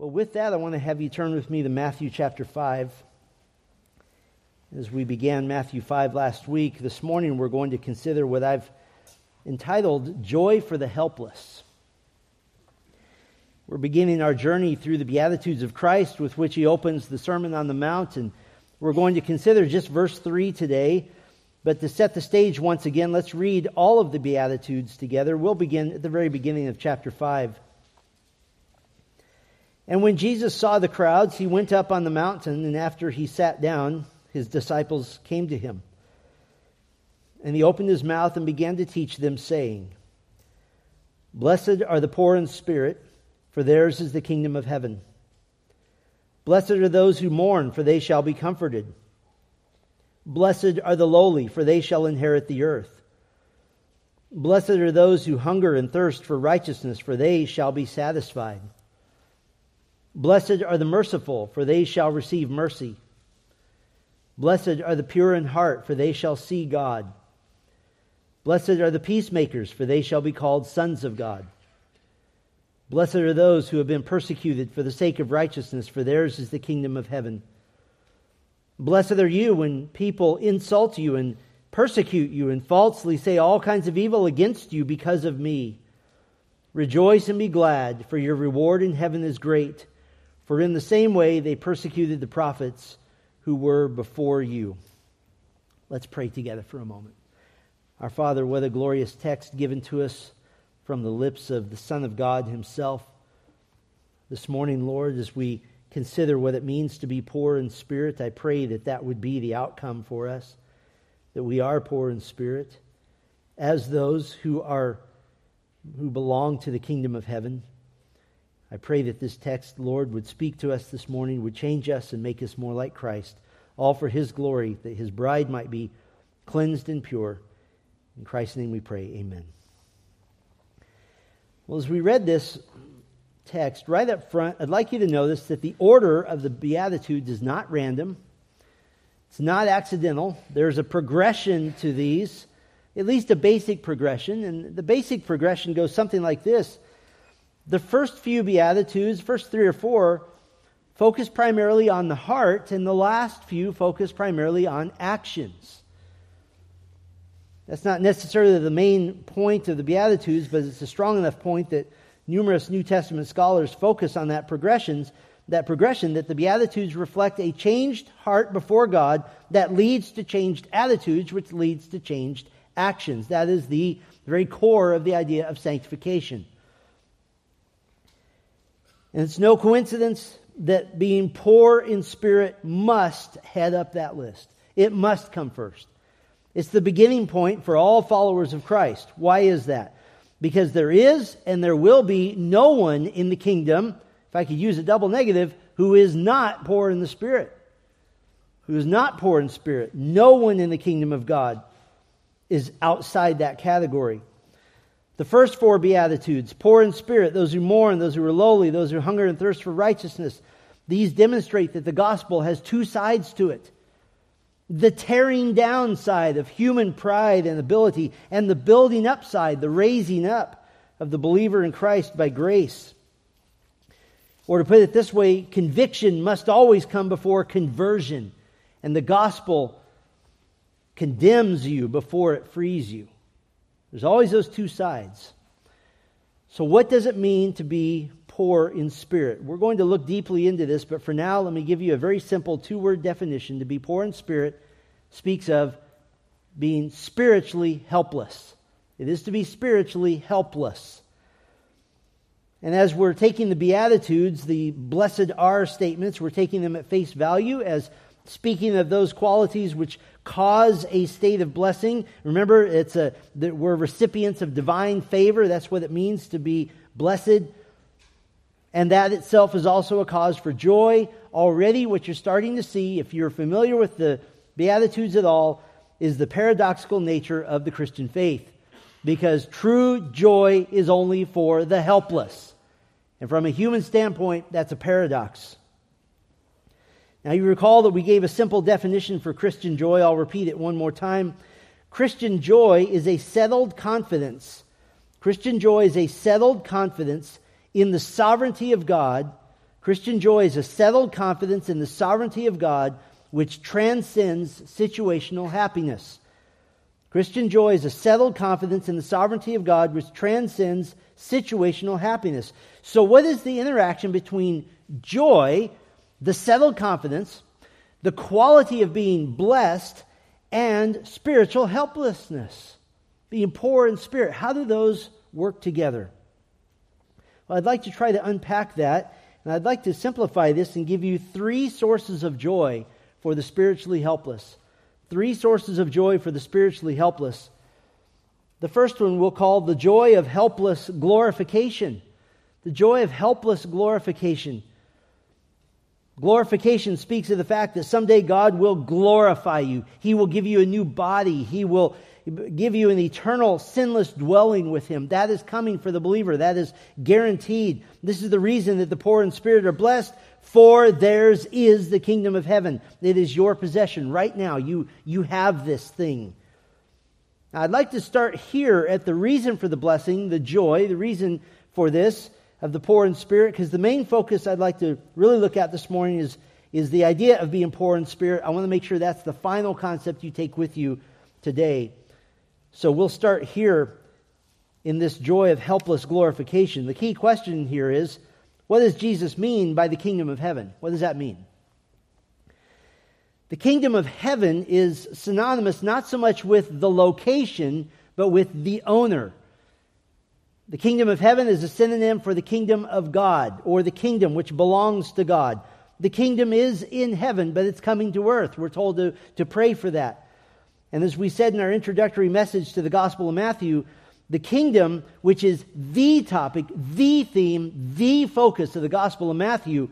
Well, with that, I want to have you turn with me to Matthew chapter 5. As we began Matthew 5 last week, this morning we're going to consider what I've entitled Joy for the Helpless. We're beginning our journey through the Beatitudes of Christ with which he opens the Sermon on the Mount, and we're going to consider just verse 3 today. But to set the stage once again, let's read all of the Beatitudes together. We'll begin at the very beginning of chapter 5. And when Jesus saw the crowds, he went up on the mountain, and after he sat down, his disciples came to him. And he opened his mouth and began to teach them, saying, Blessed are the poor in spirit, for theirs is the kingdom of heaven. Blessed are those who mourn, for they shall be comforted. Blessed are the lowly, for they shall inherit the earth. Blessed are those who hunger and thirst for righteousness, for they shall be satisfied. Blessed are the merciful, for they shall receive mercy. Blessed are the pure in heart, for they shall see God. Blessed are the peacemakers, for they shall be called sons of God. Blessed are those who have been persecuted for the sake of righteousness, for theirs is the kingdom of heaven. Blessed are you when people insult you and persecute you and falsely say all kinds of evil against you because of me. Rejoice and be glad, for your reward in heaven is great. For in the same way they persecuted the prophets who were before you. Let's pray together for a moment. Our Father, what a glorious text given to us from the lips of the Son of God Himself. This morning, Lord, as we consider what it means to be poor in spirit, I pray that that would be the outcome for us, that we are poor in spirit, as those who are who belong to the kingdom of heaven. I pray that this text, Lord, would speak to us this morning, would change us and make us more like Christ, all for His glory, that His bride might be cleansed and pure. In Christ's name we pray. Amen. Well, as we read this text, right up front, I'd like you to notice that the order of the Beatitudes is not random, it's not accidental. There's a progression to these, at least a basic progression. And the basic progression goes something like this the first few Beatitudes, first three or four, focus primarily on the heart, and the last few focus primarily on actions. That's not necessarily the main point of the Beatitudes, but it's a strong enough point that numerous New Testament scholars focus on that progressions, that progression that the Beatitudes reflect a changed heart before God that leads to changed attitudes, which leads to changed actions. That is the very core of the idea of sanctification. And it's no coincidence that being poor in spirit must head up that list. It must come first. It's the beginning point for all followers of Christ. Why is that? Because there is and there will be no one in the kingdom, if I could use a double negative, who is not poor in the spirit. Who is not poor in spirit. No one in the kingdom of God is outside that category. The first four Beatitudes poor in spirit, those who mourn, those who are lowly, those who hunger and thirst for righteousness. These demonstrate that the gospel has two sides to it the tearing down side of human pride and ability, and the building up side, the raising up of the believer in Christ by grace. Or to put it this way, conviction must always come before conversion, and the gospel condemns you before it frees you. There's always those two sides. So, what does it mean to be poor in spirit? We're going to look deeply into this, but for now, let me give you a very simple two word definition. To be poor in spirit speaks of being spiritually helpless. It is to be spiritually helpless. And as we're taking the Beatitudes, the blessed are statements, we're taking them at face value as speaking of those qualities which cause a state of blessing. Remember, it's a, that we're recipients of divine favor. That's what it means to be blessed. And that itself is also a cause for joy. Already, what you're starting to see, if you're familiar with the Beatitudes at all, is the paradoxical nature of the Christian faith. Because true joy is only for the helpless. And from a human standpoint, that's a paradox. Now, you recall that we gave a simple definition for Christian joy. I'll repeat it one more time. Christian joy is a settled confidence. Christian joy is a settled confidence in the sovereignty of God Christian joy is a settled confidence in the sovereignty of God which transcends situational happiness. Christian joy is a settled confidence in the sovereignty of God which transcends situational happiness. So, what is the interaction between joy, the settled confidence, the quality of being blessed, and spiritual helplessness? Being poor in spirit. How do those work together? Well, I'd like to try to unpack that, and I'd like to simplify this and give you three sources of joy for the spiritually helpless. Three sources of joy for the spiritually helpless. The first one we'll call the joy of helpless glorification. The joy of helpless glorification. Glorification speaks of the fact that someday God will glorify you. He will give you a new body. He will give you an eternal, sinless dwelling with Him. That is coming for the believer. That is guaranteed. This is the reason that the poor in spirit are blessed, for theirs is the kingdom of heaven. It is your possession right now. You, you have this thing. Now, I'd like to start here at the reason for the blessing, the joy, the reason for this of the poor in spirit, because the main focus I'd like to really look at this morning is, is the idea of being poor in spirit. I want to make sure that's the final concept you take with you today. So we'll start here in this joy of helpless glorification. The key question here is what does Jesus mean by the kingdom of heaven? What does that mean? The kingdom of heaven is synonymous not so much with the location, but with the owner. The kingdom of heaven is a synonym for the kingdom of God, or the kingdom which belongs to God. The kingdom is in heaven, but it's coming to earth. We're told to, to pray for that. And as we said in our introductory message to the Gospel of Matthew, the kingdom, which is the topic, the theme, the focus of the Gospel of Matthew,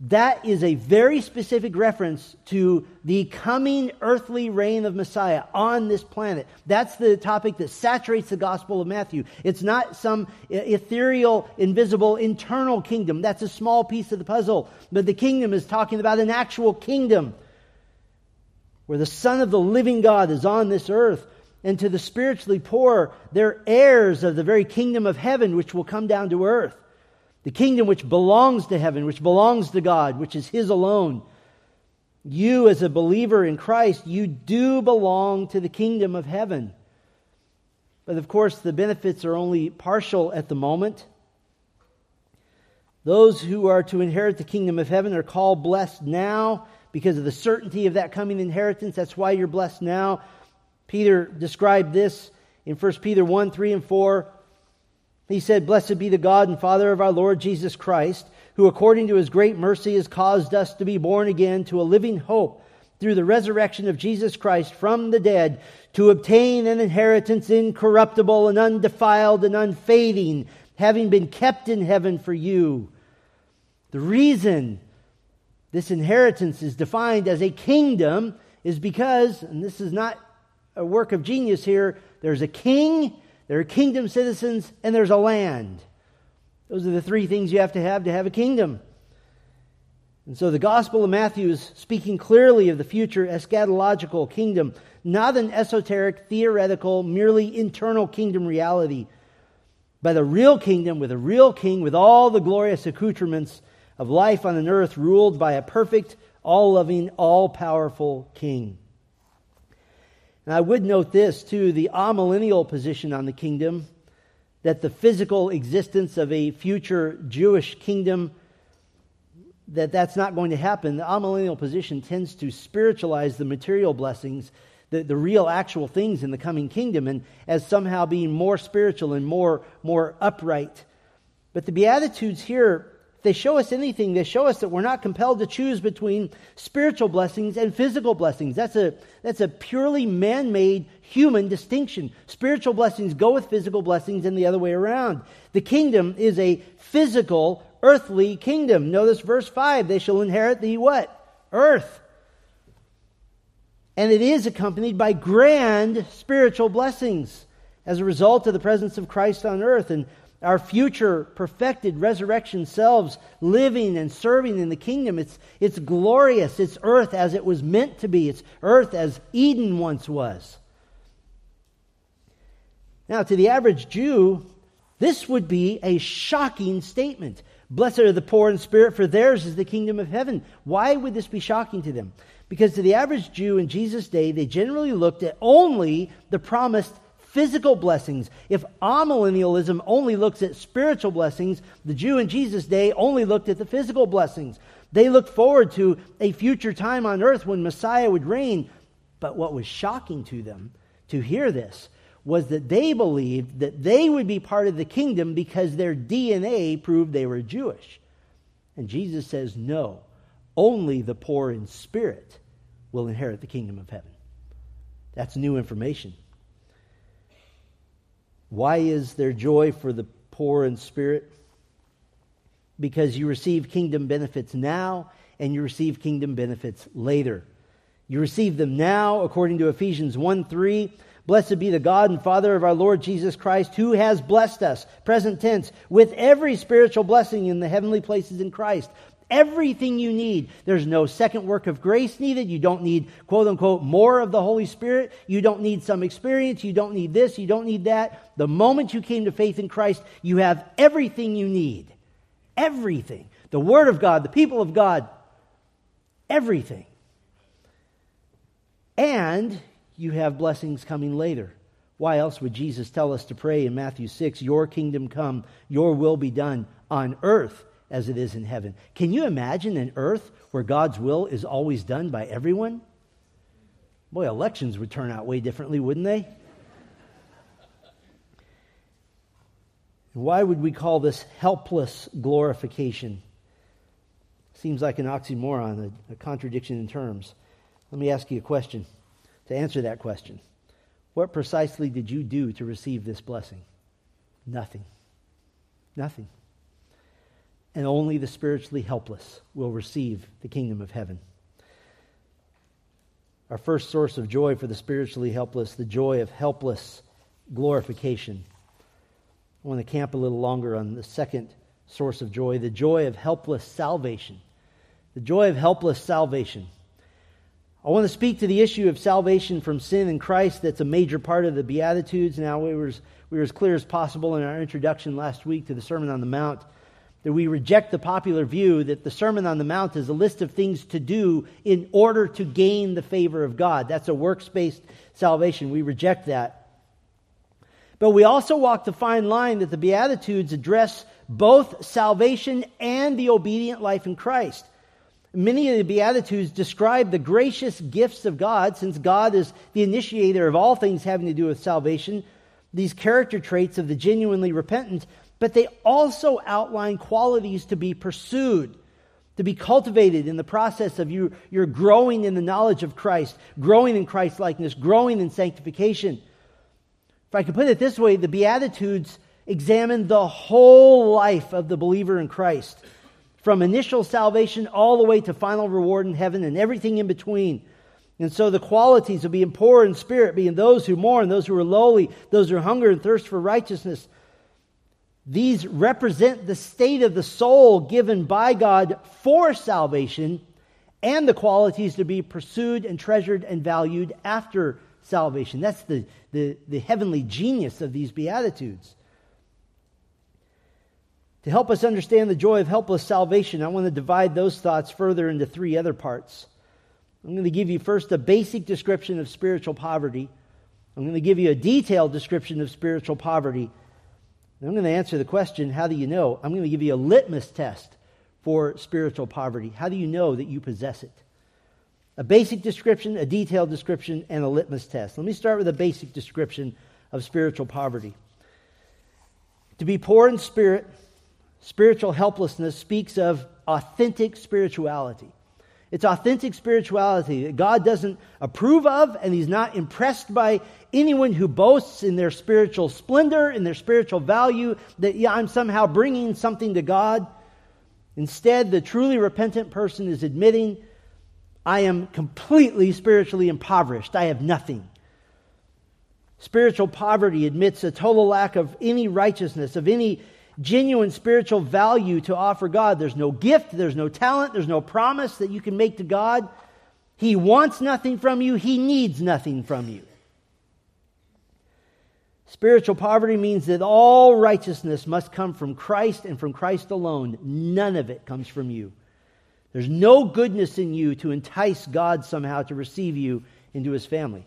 that is a very specific reference to the coming earthly reign of Messiah on this planet. That's the topic that saturates the Gospel of Matthew. It's not some ethereal, invisible, internal kingdom. That's a small piece of the puzzle. But the kingdom is talking about an actual kingdom where the Son of the living God is on this earth. And to the spiritually poor, they're heirs of the very kingdom of heaven, which will come down to earth. The kingdom which belongs to heaven, which belongs to God, which is His alone. You, as a believer in Christ, you do belong to the kingdom of heaven. But of course, the benefits are only partial at the moment. Those who are to inherit the kingdom of heaven are called blessed now because of the certainty of that coming inheritance. That's why you're blessed now. Peter described this in 1 Peter 1 3 and 4. He said, Blessed be the God and Father of our Lord Jesus Christ, who according to his great mercy has caused us to be born again to a living hope through the resurrection of Jesus Christ from the dead, to obtain an inheritance incorruptible and undefiled and unfading, having been kept in heaven for you. The reason this inheritance is defined as a kingdom is because, and this is not a work of genius here, there's a king there are kingdom citizens, and there's a land. Those are the three things you have to have to have a kingdom. And so the Gospel of Matthew is speaking clearly of the future eschatological kingdom, not an esoteric, theoretical, merely internal kingdom reality, but a real kingdom with a real king with all the glorious accoutrements of life on an earth ruled by a perfect, all loving, all powerful king. And I would note this, too the amillennial position on the kingdom, that the physical existence of a future Jewish kingdom, that that's not going to happen. The amillennial position tends to spiritualize the material blessings, the, the real actual things in the coming kingdom, and as somehow being more spiritual and more, more upright. But the Beatitudes here they show us anything, they show us that we're not compelled to choose between spiritual blessings and physical blessings. That's a, that's a purely man made human distinction. Spiritual blessings go with physical blessings and the other way around. The kingdom is a physical, earthly kingdom. Notice verse 5 they shall inherit the what? Earth. And it is accompanied by grand spiritual blessings as a result of the presence of Christ on earth. And our future perfected resurrection selves living and serving in the kingdom. It's, it's glorious. It's earth as it was meant to be. It's earth as Eden once was. Now, to the average Jew, this would be a shocking statement. Blessed are the poor in spirit, for theirs is the kingdom of heaven. Why would this be shocking to them? Because to the average Jew in Jesus' day, they generally looked at only the promised physical blessings. If amillennialism only looks at spiritual blessings, the Jew in Jesus' day only looked at the physical blessings. They looked forward to a future time on earth when Messiah would reign. But what was shocking to them to hear this was that they believed that they would be part of the kingdom because their DNA proved they were Jewish. And Jesus says, no, only the poor in spirit will inherit the kingdom of heaven. That's new information. Why is there joy for the poor in spirit? Because you receive kingdom benefits now and you receive kingdom benefits later. You receive them now, according to Ephesians 1 3. Blessed be the God and Father of our Lord Jesus Christ, who has blessed us, present tense, with every spiritual blessing in the heavenly places in Christ. Everything you need. There's no second work of grace needed. You don't need, quote unquote, more of the Holy Spirit. You don't need some experience. You don't need this. You don't need that. The moment you came to faith in Christ, you have everything you need. Everything. The Word of God, the people of God, everything. And you have blessings coming later. Why else would Jesus tell us to pray in Matthew 6, Your kingdom come, your will be done on earth as it is in heaven? Can you imagine an earth where God's will is always done by everyone? Boy, elections would turn out way differently, wouldn't they? Why would we call this helpless glorification? Seems like an oxymoron, a, a contradiction in terms. Let me ask you a question to answer that question. What precisely did you do to receive this blessing? Nothing. Nothing. And only the spiritually helpless will receive the kingdom of heaven. Our first source of joy for the spiritually helpless, the joy of helpless glorification. I want to camp a little longer on the second source of joy, the joy of helpless salvation. The joy of helpless salvation. I want to speak to the issue of salvation from sin in Christ. That's a major part of the Beatitudes. Now, we were, we were as clear as possible in our introduction last week to the Sermon on the Mount that we reject the popular view that the Sermon on the Mount is a list of things to do in order to gain the favor of God. That's a works based salvation. We reject that. But we also walk the fine line that the Beatitudes address both salvation and the obedient life in Christ. Many of the Beatitudes describe the gracious gifts of God, since God is the initiator of all things having to do with salvation, these character traits of the genuinely repentant, but they also outline qualities to be pursued, to be cultivated in the process of you, your growing in the knowledge of Christ, growing in Christ likeness, growing in sanctification. If I could put it this way, the Beatitudes examine the whole life of the believer in Christ from initial salvation all the way to final reward in heaven and everything in between. And so the qualities of being poor in spirit, being those who mourn, those who are lowly, those who hunger and thirst for righteousness, these represent the state of the soul given by God for salvation and the qualities to be pursued and treasured and valued after salvation. That's the, the, the heavenly genius of these Beatitudes. To help us understand the joy of helpless salvation, I want to divide those thoughts further into three other parts. I'm going to give you first a basic description of spiritual poverty. I'm going to give you a detailed description of spiritual poverty. And I'm going to answer the question, how do you know? I'm going to give you a litmus test for spiritual poverty. How do you know that you possess it? A basic description, a detailed description, and a litmus test. Let me start with a basic description of spiritual poverty. To be poor in spirit Spiritual helplessness speaks of authentic spirituality. It's authentic spirituality that God doesn't approve of, and He's not impressed by anyone who boasts in their spiritual splendor, in their spiritual value, that yeah, I'm somehow bringing something to God. Instead, the truly repentant person is admitting, I am completely spiritually impoverished. I have nothing. Spiritual poverty admits a total lack of any righteousness, of any genuine spiritual value to offer God. There's no gift, there's no talent, there's no promise that you can make to God. He wants nothing from you, He needs nothing from you. Spiritual poverty means that all righteousness must come from Christ and from Christ alone. None of it comes from you. There's no goodness in you to entice God somehow to receive you into his family.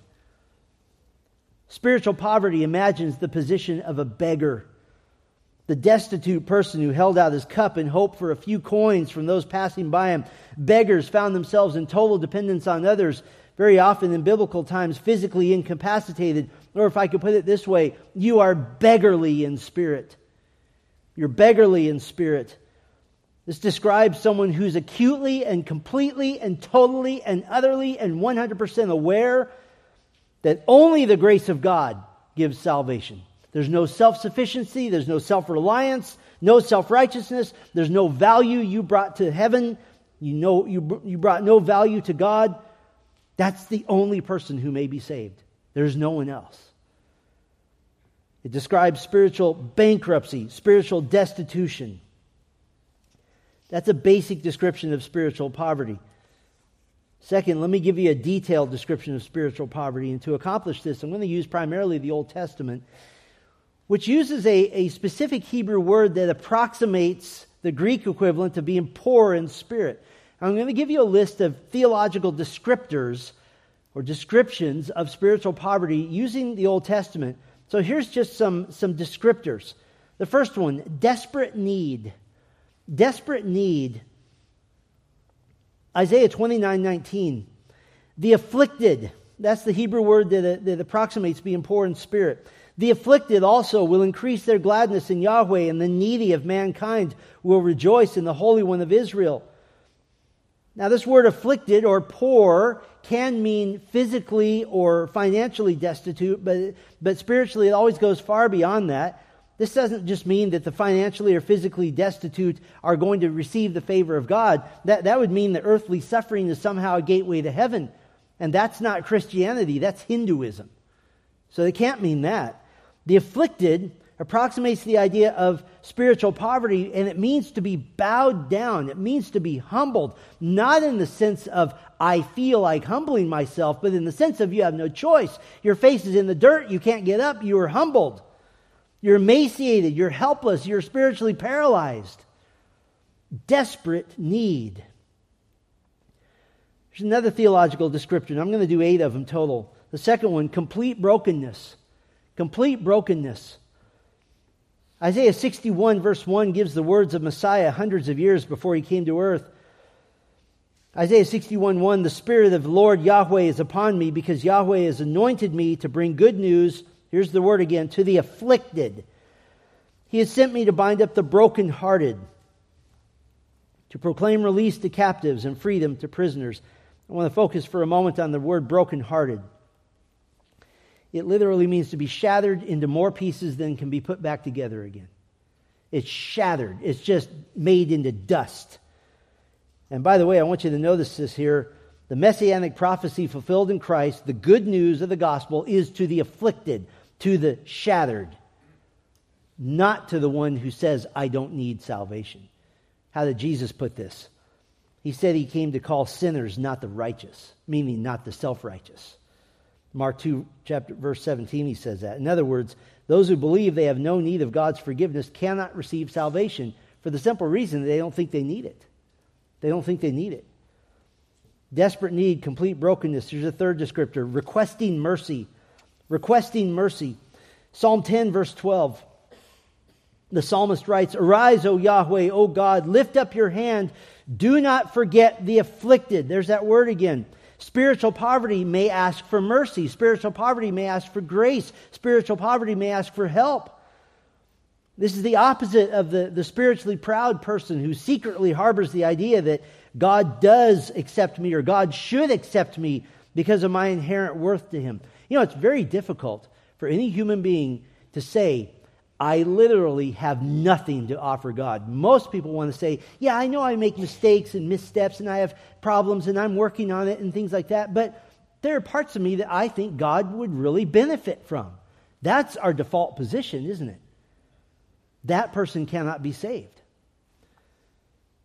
Spiritual poverty imagines the position of a beggar, the destitute person who held out his cup in hope for a few coins from those passing by him. Beggars found themselves in total dependence on others, very often in biblical times, physically incapacitated. Or if I could put it this way, you are beggarly in spirit. You're beggarly in spirit. This describes someone who's acutely and completely and totally and utterly and 100% aware that only the grace of God gives salvation. There's no self sufficiency, there's no self reliance, no self righteousness, there's no value you brought to heaven. You know you, you brought no value to God. That's the only person who may be saved. There's no one else. It describes spiritual bankruptcy, spiritual destitution. That's a basic description of spiritual poverty. Second, let me give you a detailed description of spiritual poverty. And to accomplish this, I'm going to use primarily the Old Testament, which uses a, a specific Hebrew word that approximates the Greek equivalent of being poor in spirit. I'm going to give you a list of theological descriptors or descriptions of spiritual poverty using the Old Testament. So here's just some, some descriptors. The first one desperate need. Desperate need Isaiah 29 19. The afflicted, that's the Hebrew word that, that approximates being poor in spirit. The afflicted also will increase their gladness in Yahweh, and the needy of mankind will rejoice in the Holy One of Israel. Now, this word afflicted or poor can mean physically or financially destitute, but, but spiritually it always goes far beyond that. This doesn't just mean that the financially or physically destitute are going to receive the favor of God. That, that would mean that earthly suffering is somehow a gateway to heaven. And that's not Christianity, that's Hinduism. So they can't mean that. The afflicted approximates the idea of spiritual poverty, and it means to be bowed down. It means to be humbled, not in the sense of, I feel like humbling myself, but in the sense of you have no choice. Your face is in the dirt, you can't get up, you are humbled. You're emaciated, you're helpless, you're spiritually paralyzed. Desperate need. There's another theological description. I'm going to do eight of them total. The second one, complete brokenness. Complete brokenness. Isaiah 61, verse 1, gives the words of Messiah hundreds of years before he came to earth. Isaiah 61, 1, the Spirit of the Lord Yahweh is upon me because Yahweh has anointed me to bring good news Here's the word again to the afflicted. He has sent me to bind up the brokenhearted, to proclaim release to captives and freedom to prisoners. I want to focus for a moment on the word brokenhearted. It literally means to be shattered into more pieces than can be put back together again. It's shattered, it's just made into dust. And by the way, I want you to notice this here. The messianic prophecy fulfilled in Christ, the good news of the gospel, is to the afflicted to the shattered, not to the one who says, I don't need salvation. How did Jesus put this? He said he came to call sinners, not the righteous, meaning not the self righteous. Mark 2, chapter, verse 17, he says that. In other words, those who believe they have no need of God's forgiveness cannot receive salvation for the simple reason that they don't think they need it. They don't think they need it. Desperate need, complete brokenness. Here's a third descriptor requesting mercy requesting mercy. Psalm 10, verse 12. The psalmist writes, Arise, O Yahweh, O God, lift up your hand. Do not forget the afflicted. There's that word again. Spiritual poverty may ask for mercy. Spiritual poverty may ask for grace. Spiritual poverty may ask for help. This is the opposite of the, the spiritually proud person who secretly harbors the idea that God does accept me or God should accept me because of my inherent worth to him. You know, it's very difficult for any human being to say, I literally have nothing to offer God. Most people want to say, Yeah, I know I make mistakes and missteps and I have problems and I'm working on it and things like that, but there are parts of me that I think God would really benefit from. That's our default position, isn't it? That person cannot be saved.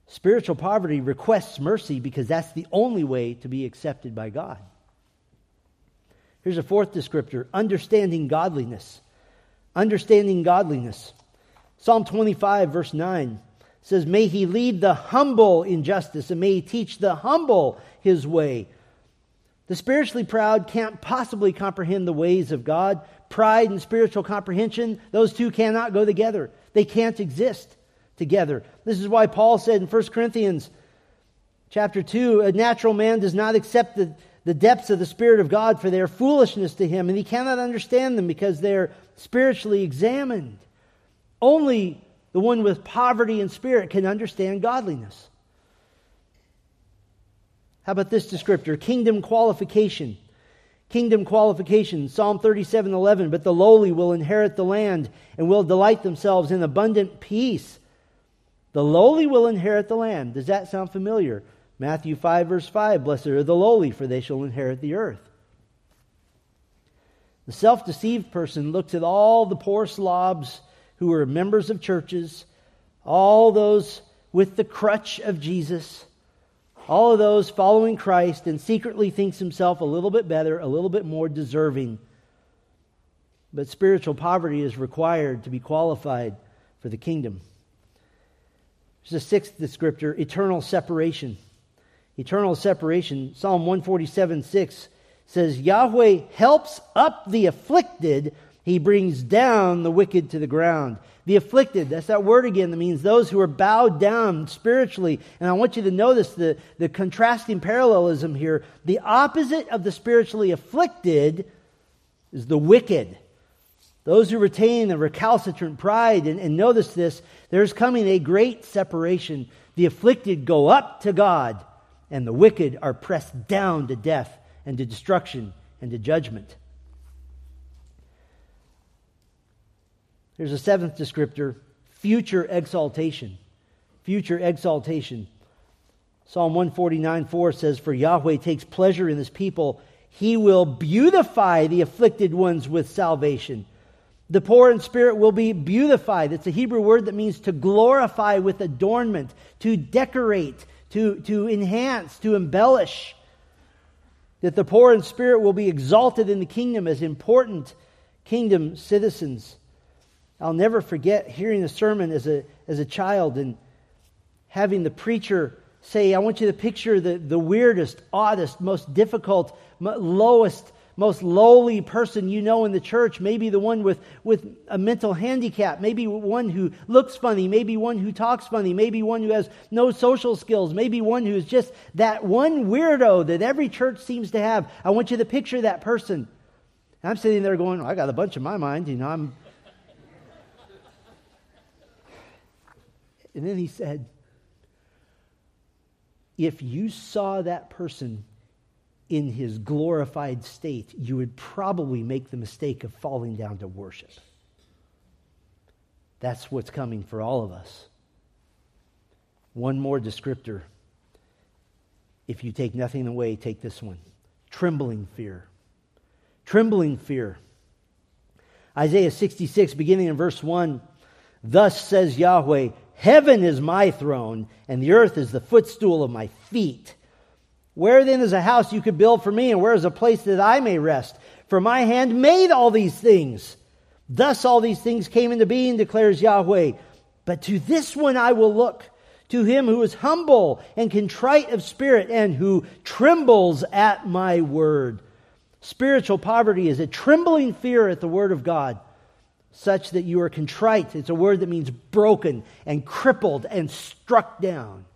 Spiritual poverty requests mercy because that's the only way to be accepted by God. Here's a fourth descriptor understanding godliness. Understanding godliness. Psalm 25, verse 9 says, May he lead the humble in justice, and may he teach the humble his way. The spiritually proud can't possibly comprehend the ways of God. Pride and spiritual comprehension, those two cannot go together. They can't exist together. This is why Paul said in 1 Corinthians chapter 2 a natural man does not accept the, the depths of the Spirit of God, for their foolishness to him, and he cannot understand them because they're spiritually examined. Only the one with poverty in spirit can understand godliness. How about this descriptor? Kingdom qualification. Kingdom qualification. Psalm 37 11. But the lowly will inherit the land and will delight themselves in abundant peace. The lowly will inherit the land. Does that sound familiar? Matthew 5, verse 5 Blessed are the lowly, for they shall inherit the earth. The self deceived person looks at all the poor slobs who are members of churches, all those with the crutch of Jesus, all of those following Christ, and secretly thinks himself a little bit better, a little bit more deserving. But spiritual poverty is required to be qualified for the kingdom. There's a sixth descriptor eternal separation. Eternal separation. Psalm 147 6 says, Yahweh helps up the afflicted he brings down the wicked to the ground. The afflicted, that's that word again that means those who are bowed down spiritually. And I want you to notice the, the contrasting parallelism here. The opposite of the spiritually afflicted is the wicked. Those who retain the recalcitrant pride, and, and notice this, there's coming a great separation. The afflicted go up to God, and the wicked are pressed down to death and to destruction and to judgment. There's a seventh descriptor future exaltation. Future exaltation. Psalm 149 4 says, For Yahweh takes pleasure in his people. He will beautify the afflicted ones with salvation. The poor in spirit will be beautified. It's a Hebrew word that means to glorify with adornment, to decorate, to, to enhance, to embellish. That the poor in spirit will be exalted in the kingdom as important kingdom citizens. I'll never forget hearing a sermon as a, as a child and having the preacher say, I want you to picture the, the weirdest, oddest, most difficult, lowest, most lowly person you know in the church. Maybe the one with, with a mental handicap. Maybe one who looks funny. Maybe one who talks funny. Maybe one who has no social skills. Maybe one who's just that one weirdo that every church seems to have. I want you to picture that person. I'm sitting there going, I got a bunch in my mind. You know, I'm And then he said, If you saw that person in his glorified state, you would probably make the mistake of falling down to worship. That's what's coming for all of us. One more descriptor. If you take nothing away, take this one trembling fear. Trembling fear. Isaiah 66, beginning in verse 1 Thus says Yahweh, Heaven is my throne, and the earth is the footstool of my feet. Where then is a house you could build for me, and where is a place that I may rest? For my hand made all these things. Thus all these things came into being, declares Yahweh. But to this one I will look, to him who is humble and contrite of spirit, and who trembles at my word. Spiritual poverty is a trembling fear at the word of God such that you are contrite. It's a word that means broken and crippled and struck down.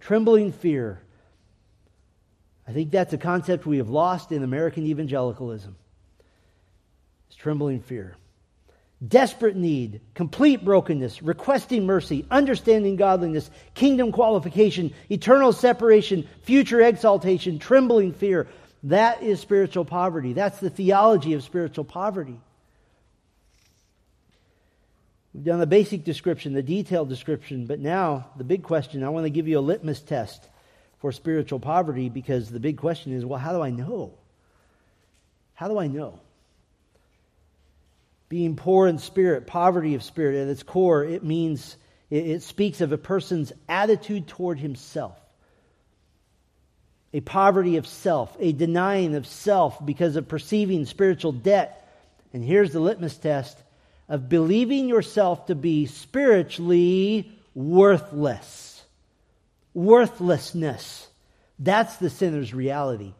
Trembling fear. I think that's a concept we have lost in American evangelicalism. It's trembling fear. Desperate need, complete brokenness, requesting mercy, understanding godliness, kingdom qualification, eternal separation, future exaltation, trembling fear. That is spiritual poverty. That's the theology of spiritual poverty. We've done the basic description, the detailed description, but now the big question I want to give you a litmus test for spiritual poverty because the big question is well, how do I know? How do I know? Being poor in spirit, poverty of spirit, at its core, it means, it, it speaks of a person's attitude toward himself. A poverty of self, a denying of self because of perceiving spiritual debt. And here's the litmus test of believing yourself to be spiritually worthless. Worthlessness. That's the sinner's reality.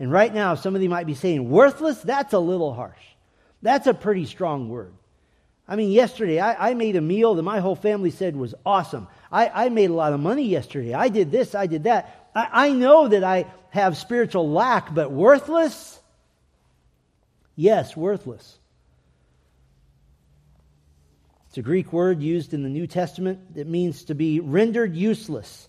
And right now, some of you might be saying, worthless? That's a little harsh. That's a pretty strong word. I mean, yesterday I, I, made a meal that my whole family said was awesome. I, I, made a lot of money yesterday. I did this, I did that. I, I know that I have spiritual lack, but worthless? Yes, worthless. It's a Greek word used in the New Testament that means to be rendered useless,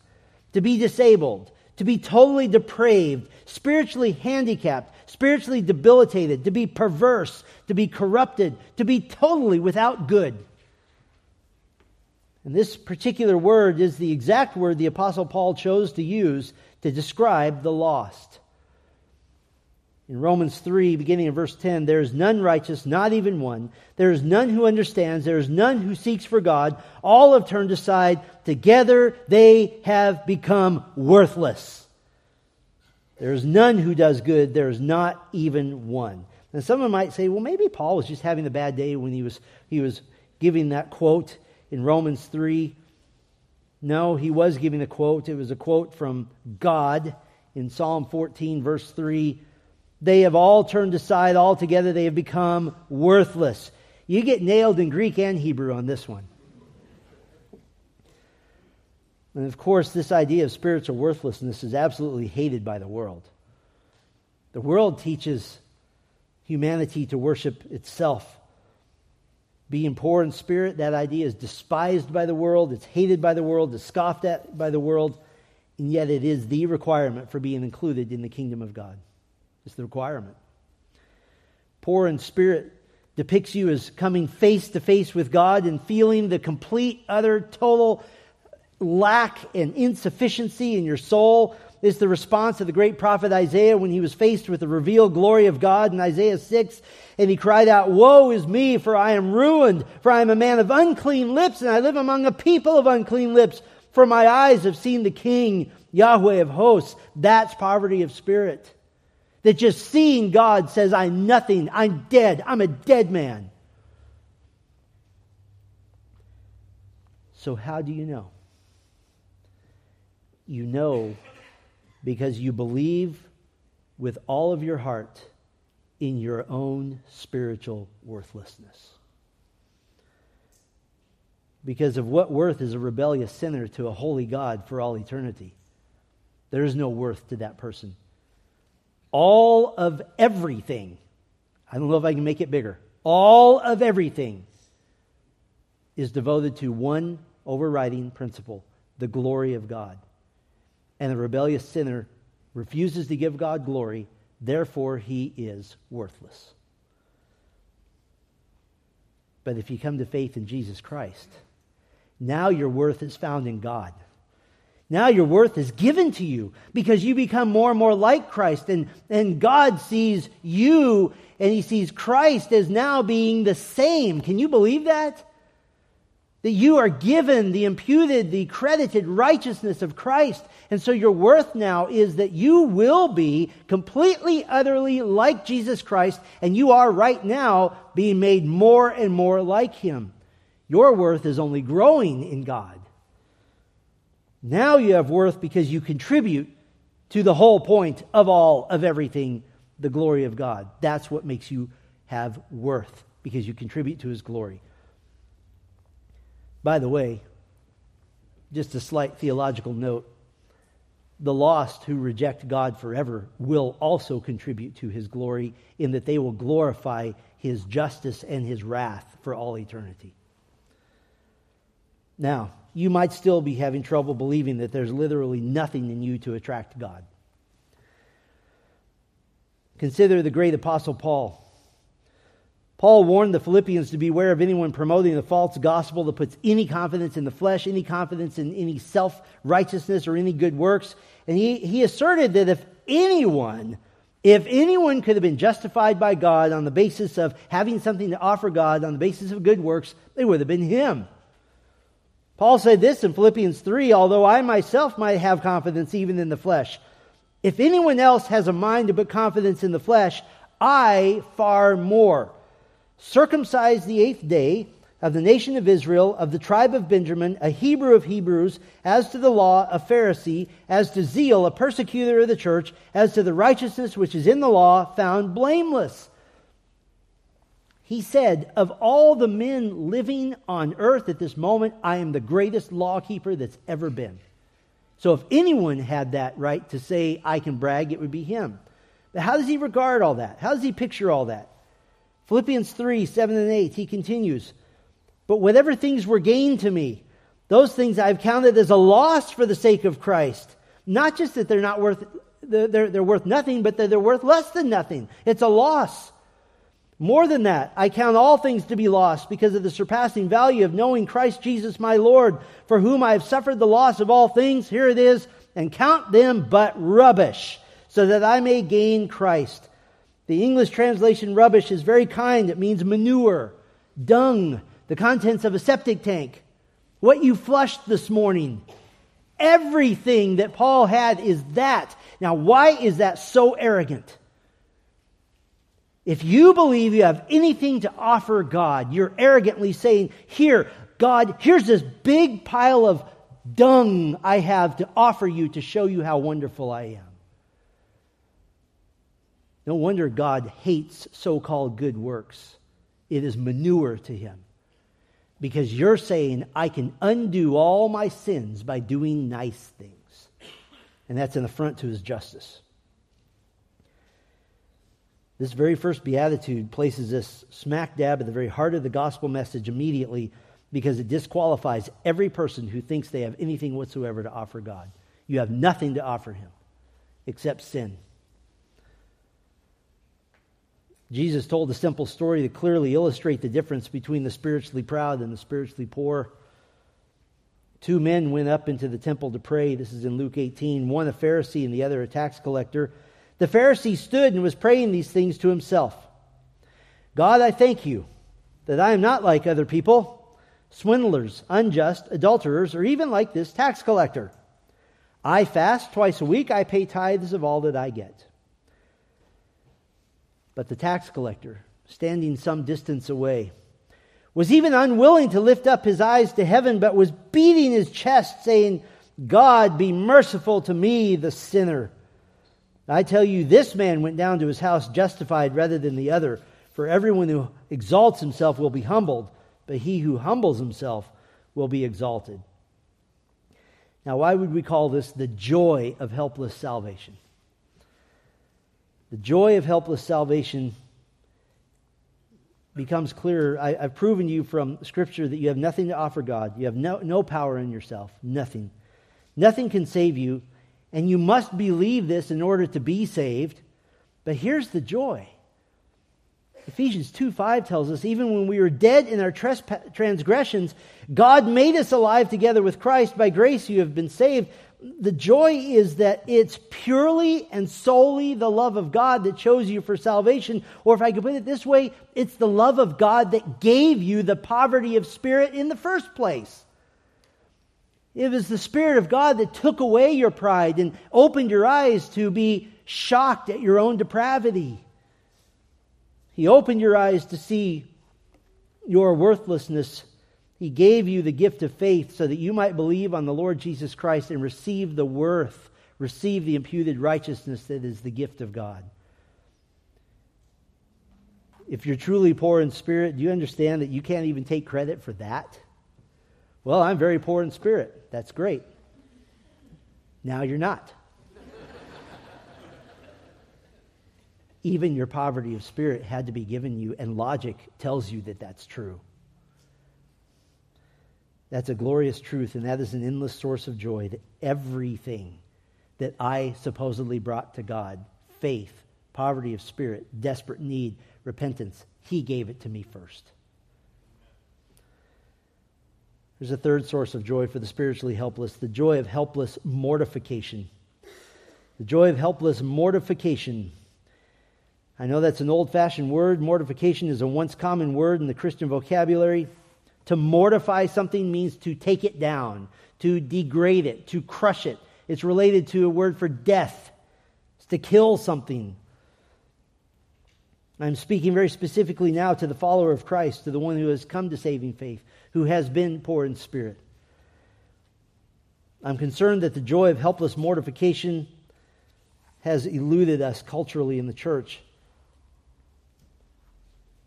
to be disabled, to be totally depraved, spiritually handicapped, spiritually debilitated, to be perverse, to be corrupted, to be totally without good. And this particular word is the exact word the Apostle Paul chose to use to describe the lost. In Romans 3, beginning in verse 10, there is none righteous, not even one. There is none who understands. There is none who seeks for God. All have turned aside. Together they have become worthless. There is none who does good. There is not even one. And someone might say, well, maybe Paul was just having a bad day when he was, he was giving that quote in Romans 3. No, he was giving a quote. It was a quote from God in Psalm 14, verse 3 they have all turned aside altogether. They have become worthless. You get nailed in Greek and Hebrew on this one. And of course, this idea of spiritual worthlessness is absolutely hated by the world. The world teaches humanity to worship itself. Being poor in spirit, that idea is despised by the world, it's hated by the world, it's scoffed at by the world, and yet it is the requirement for being included in the kingdom of God. It's the requirement. Poor in spirit depicts you as coming face to face with God and feeling the complete, utter, total lack and insufficiency in your soul. Is the response of the great prophet Isaiah when he was faced with the revealed glory of God in Isaiah 6. And he cried out, Woe is me, for I am ruined, for I am a man of unclean lips, and I live among a people of unclean lips. For my eyes have seen the King, Yahweh of hosts. That's poverty of spirit. That just seeing God says, I'm nothing, I'm dead, I'm a dead man. So, how do you know? You know because you believe with all of your heart in your own spiritual worthlessness. Because of what worth is a rebellious sinner to a holy God for all eternity? There is no worth to that person all of everything. I don't know if I can make it bigger. All of everything is devoted to one overriding principle the glory of God. And the rebellious sinner refuses to give God glory, therefore, he is worthless. But if you come to faith in Jesus Christ, now your worth is found in God. Now your worth is given to you because you become more and more like Christ. And, and God sees you and he sees Christ as now being the same. Can you believe that? That you are given the imputed, the credited righteousness of Christ. And so your worth now is that you will be completely, utterly like Jesus Christ. And you are right now being made more and more like him. Your worth is only growing in God. Now you have worth because you contribute to the whole point of all, of everything, the glory of God. That's what makes you have worth because you contribute to his glory. By the way, just a slight theological note the lost who reject God forever will also contribute to his glory in that they will glorify his justice and his wrath for all eternity. Now, you might still be having trouble believing that there's literally nothing in you to attract God. Consider the great apostle Paul. Paul warned the Philippians to beware of anyone promoting the false gospel that puts any confidence in the flesh, any confidence in any self righteousness or any good works. And he, he asserted that if anyone, if anyone could have been justified by God on the basis of having something to offer God on the basis of good works, it would have been him. Paul said this in Philippians 3 although I myself might have confidence even in the flesh, if anyone else has a mind to put confidence in the flesh, I far more. circumcised the eighth day, of the nation of Israel, of the tribe of Benjamin, a Hebrew of Hebrews, as to the law, a Pharisee, as to zeal, a persecutor of the church, as to the righteousness which is in the law, found blameless. He said, Of all the men living on earth at this moment, I am the greatest lawkeeper that's ever been. So if anyone had that right to say, I can brag, it would be him. But how does he regard all that? How does he picture all that? Philippians 3 7 and 8, he continues. But whatever things were gained to me, those things I've counted as a loss for the sake of Christ. Not just that they're not worth, they're, they're worth nothing, but that they're worth less than nothing. It's a loss. More than that, I count all things to be lost because of the surpassing value of knowing Christ Jesus my Lord, for whom I have suffered the loss of all things. Here it is, and count them but rubbish, so that I may gain Christ. The English translation rubbish is very kind. It means manure, dung, the contents of a septic tank, what you flushed this morning. Everything that Paul had is that. Now, why is that so arrogant? If you believe you have anything to offer God, you're arrogantly saying, Here, God, here's this big pile of dung I have to offer you to show you how wonderful I am. No wonder God hates so called good works. It is manure to him because you're saying, I can undo all my sins by doing nice things. And that's an affront to his justice. This very first beatitude places us smack dab at the very heart of the gospel message immediately because it disqualifies every person who thinks they have anything whatsoever to offer God. You have nothing to offer him except sin. Jesus told a simple story to clearly illustrate the difference between the spiritually proud and the spiritually poor. Two men went up into the temple to pray. This is in Luke 18. One a Pharisee and the other a tax collector. The Pharisee stood and was praying these things to himself God, I thank you that I am not like other people, swindlers, unjust, adulterers, or even like this tax collector. I fast twice a week, I pay tithes of all that I get. But the tax collector, standing some distance away, was even unwilling to lift up his eyes to heaven, but was beating his chest, saying, God, be merciful to me, the sinner. I tell you, this man went down to his house justified rather than the other. For everyone who exalts himself will be humbled, but he who humbles himself will be exalted. Now, why would we call this the joy of helpless salvation? The joy of helpless salvation becomes clearer. I, have proven you from Scripture that you have nothing to offer God. You have no, no power in yourself. Nothing. Nothing can save you, and you must believe this in order to be saved. But here's the joy. Ephesians 2 5 tells us, even when we were dead in our transgressions, God made us alive together with Christ. By grace you have been saved the joy is that it's purely and solely the love of God that chose you for salvation. Or if I could put it this way, it's the love of God that gave you the poverty of spirit in the first place. It was the Spirit of God that took away your pride and opened your eyes to be shocked at your own depravity. He opened your eyes to see your worthlessness he gave you the gift of faith so that you might believe on the Lord Jesus Christ and receive the worth, receive the imputed righteousness that is the gift of God. If you're truly poor in spirit, do you understand that you can't even take credit for that? Well, I'm very poor in spirit. That's great. Now you're not. even your poverty of spirit had to be given you, and logic tells you that that's true. That's a glorious truth, and that is an endless source of joy that everything that I supposedly brought to God faith, poverty of spirit, desperate need, repentance He gave it to me first. There's a third source of joy for the spiritually helpless the joy of helpless mortification. The joy of helpless mortification. I know that's an old fashioned word. Mortification is a once common word in the Christian vocabulary. To mortify something means to take it down, to degrade it, to crush it. It's related to a word for death. It's to kill something. I'm speaking very specifically now to the follower of Christ, to the one who has come to saving faith, who has been poor in spirit. I'm concerned that the joy of helpless mortification has eluded us culturally in the church.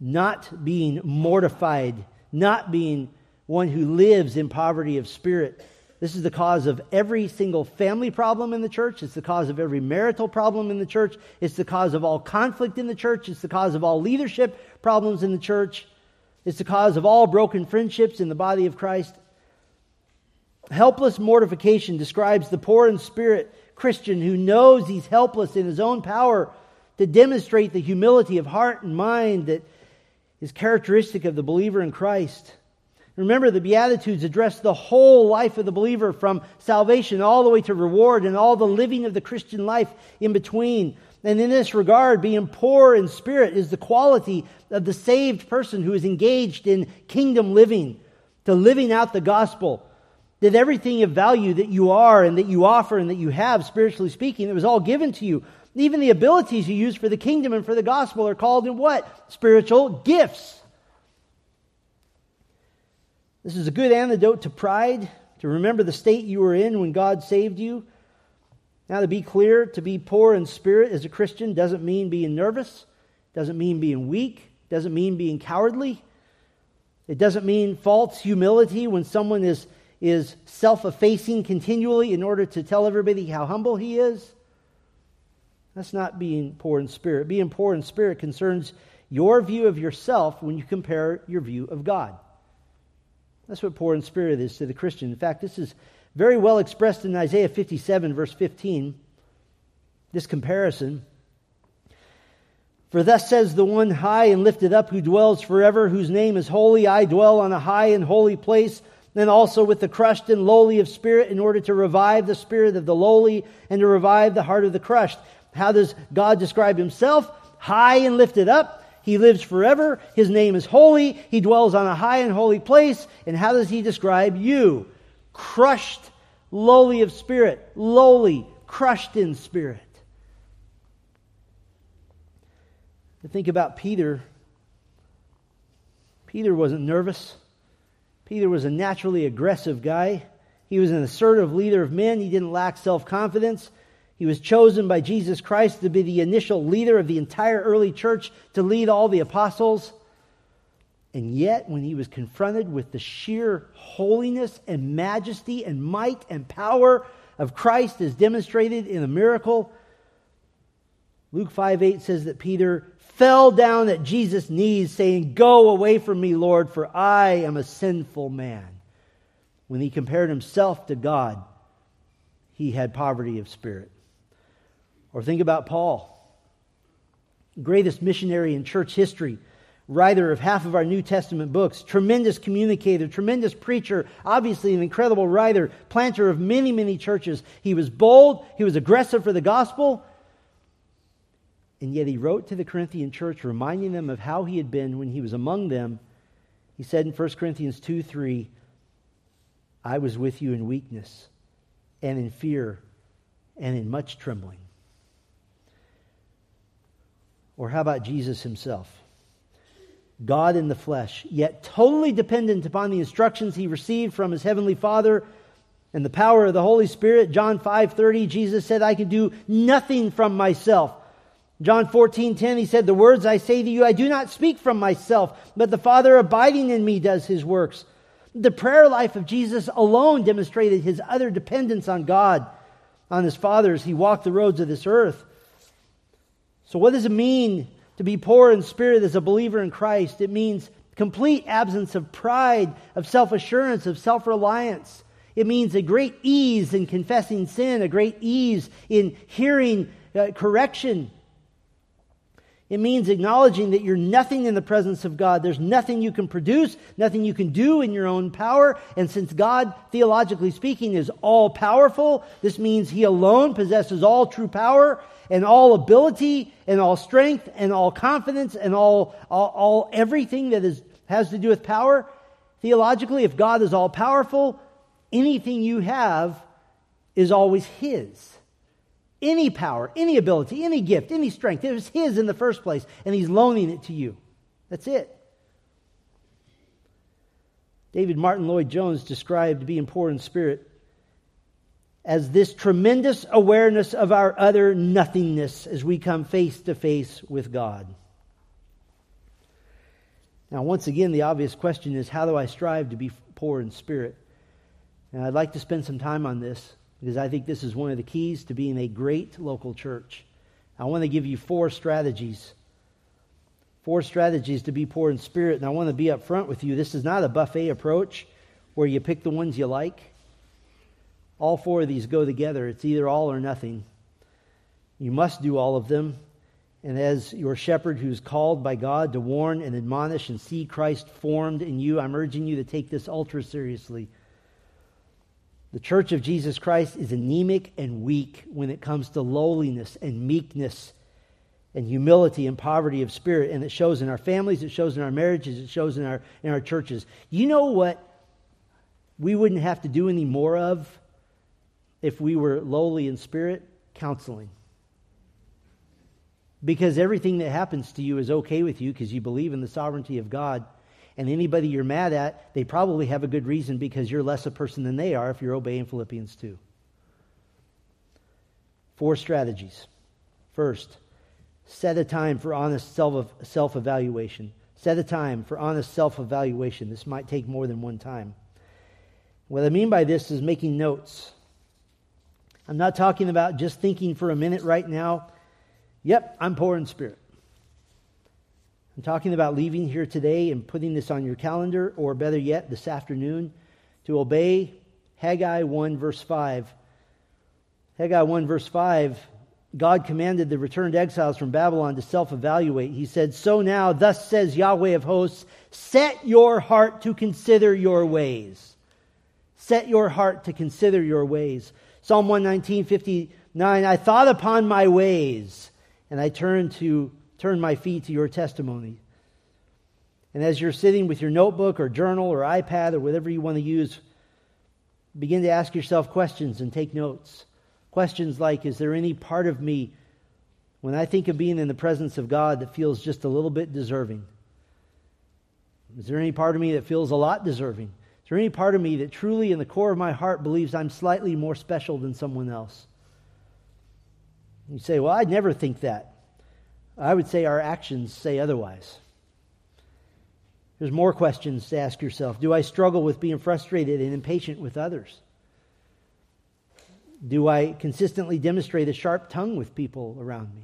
Not being mortified, not being one who lives in poverty of spirit. This is the cause of every single family problem in the church. It's the cause of every marital problem in the church. It's the cause of all conflict in the church. It's the cause of all leadership problems in the church. It's the cause of all broken friendships in the body of Christ. Helpless mortification describes the poor in spirit Christian who knows he's helpless in his own power to demonstrate the humility of heart and mind that is characteristic of the believer in Christ. Remember, the Beatitudes address the whole life of the believer from salvation all the way to reward and all the living of the Christian life in between. And in this regard, being poor in spirit is the quality of the saved person who is engaged in kingdom living, to living out the gospel that everything of value that you are and that you offer and that you have, spiritually speaking, it was all given to you. Even the abilities you use for the kingdom and for the gospel are called in what? Spiritual gifts. This is a good antidote to pride, to remember the state you were in when God saved you. Now, to be clear, to be poor in spirit as a Christian doesn't mean being nervous, doesn't mean being weak, doesn't mean being cowardly. It doesn't mean false humility when someone is is self effacing continually in order to tell everybody how humble he is. That's not being poor in spirit. Being poor in spirit concerns your view of yourself when you compare your view of God. That's what poor in spirit is to the Christian. In fact, this is very well expressed in Isaiah 57, verse 15. This comparison. For thus says the one high and lifted up who dwells forever, whose name is holy. I dwell on a high and holy place then also with the crushed and lowly of spirit, in order to revive the spirit of the lowly and to revive the heart of the crushed. How does God describe himself? High and lifted up. He lives forever. His name is holy. He dwells on a high and holy place. And how does he describe you? Crushed, lowly of spirit, lowly, crushed in spirit. To think about Peter, Peter wasn't nervous. Peter was a naturally aggressive guy. He was an assertive leader of men. He didn't lack self confidence. He was chosen by Jesus Christ to be the initial leader of the entire early church, to lead all the apostles. And yet, when he was confronted with the sheer holiness and majesty and might and power of Christ as demonstrated in a miracle, Luke 5 8 says that Peter fell down at Jesus' knees, saying, Go away from me, Lord, for I am a sinful man. When he compared himself to God, he had poverty of spirit. Or think about Paul, greatest missionary in church history, writer of half of our New Testament books, tremendous communicator, tremendous preacher, obviously an incredible writer, planter of many, many churches. He was bold, he was aggressive for the gospel, and yet he wrote to the Corinthian church, reminding them of how he had been when he was among them. He said in 1 Corinthians 2 3, I was with you in weakness and in fear and in much trembling. Or how about Jesus himself? God in the flesh, yet totally dependent upon the instructions he received from his heavenly Father and the power of the Holy Spirit. John 5:30 Jesus said, "I can do nothing from myself. John 14, 10, he said, The words I say to you, I do not speak from myself, but the Father abiding in me does his works. The prayer life of Jesus alone demonstrated his utter dependence on God, on his Father, as he walked the roads of this earth. So, what does it mean to be poor in spirit as a believer in Christ? It means complete absence of pride, of self assurance, of self reliance. It means a great ease in confessing sin, a great ease in hearing uh, correction it means acknowledging that you're nothing in the presence of God. There's nothing you can produce, nothing you can do in your own power. And since God, theologically speaking, is all powerful, this means He alone possesses all true power and all ability and all strength and all confidence and all, all, all everything that is, has to do with power. Theologically, if God is all powerful, anything you have is always His. any power, any ability, any gift, any strength. It was His in the first place, and He's loaning it to you. That's it. David Martyn Lloyd Jones described being poor in spirit as this tremendous awareness of our utter nothingness as we come face to face with God. Now, once again, the obvious question is how do I strive to be poor in spirit? And I'd like to spend some time on this because I think this is one of the keys to being a great local church. I want to give you four strategies. Four strategies to be poor in spirit. And I want to be up front with you. This is not a buffet approach where you pick the ones you like. All four of these go together. It's either all or nothing. You must do all of them. And as your shepherd who's called by God to warn and admonish and see Christ formed in you, I'm urging you to take this ultra seriously. The church of Jesus Christ is anemic and weak when it comes to lowliness and meekness and humility and poverty of spirit. And it shows in our families, it shows in our marriages, it shows in our, in our churches. You know what we wouldn't have to do any more of if we were lowly in spirit? Counseling. Because everything that happens to you is okay with you because you believe in the sovereignty of God. And anybody you're mad at, they probably have a good reason because you're less a person than they are if you're obeying Philippians 2. Four strategies. First, set a time for honest self evaluation. Set a time for honest self evaluation. This might take more than one time. What I mean by this is making notes. I'm not talking about just thinking for a minute right now, yep, I'm poor in spirit. I'm talking about leaving here today and putting this on your calendar, or better yet, this afternoon, to obey Haggai 1, verse 5. Haggai 1, verse 5, God commanded the returned exiles from Babylon to self evaluate. He said, So now, thus says Yahweh of hosts, set your heart to consider your ways. Set your heart to consider your ways. Psalm 119, 59, I thought upon my ways, and I turned to turn my feet to your testimony. And as you're sitting with your notebook or journal or iPad or whatever you want to use, begin to ask yourself questions and take notes. Questions like Is there any part of me when I think of being in the presence of God that feels just a little bit deserving? Is there any part of me that feels a lot deserving? Is there any part of me that truly, in the core of my heart, believes I'm slightly more special than someone else? You say, Well, I'd never think that. I would say our actions say otherwise. There's more questions to ask yourself. Do I struggle with being frustrated and impatient with others? Do I consistently demonstrate a sharp tongue with people around me?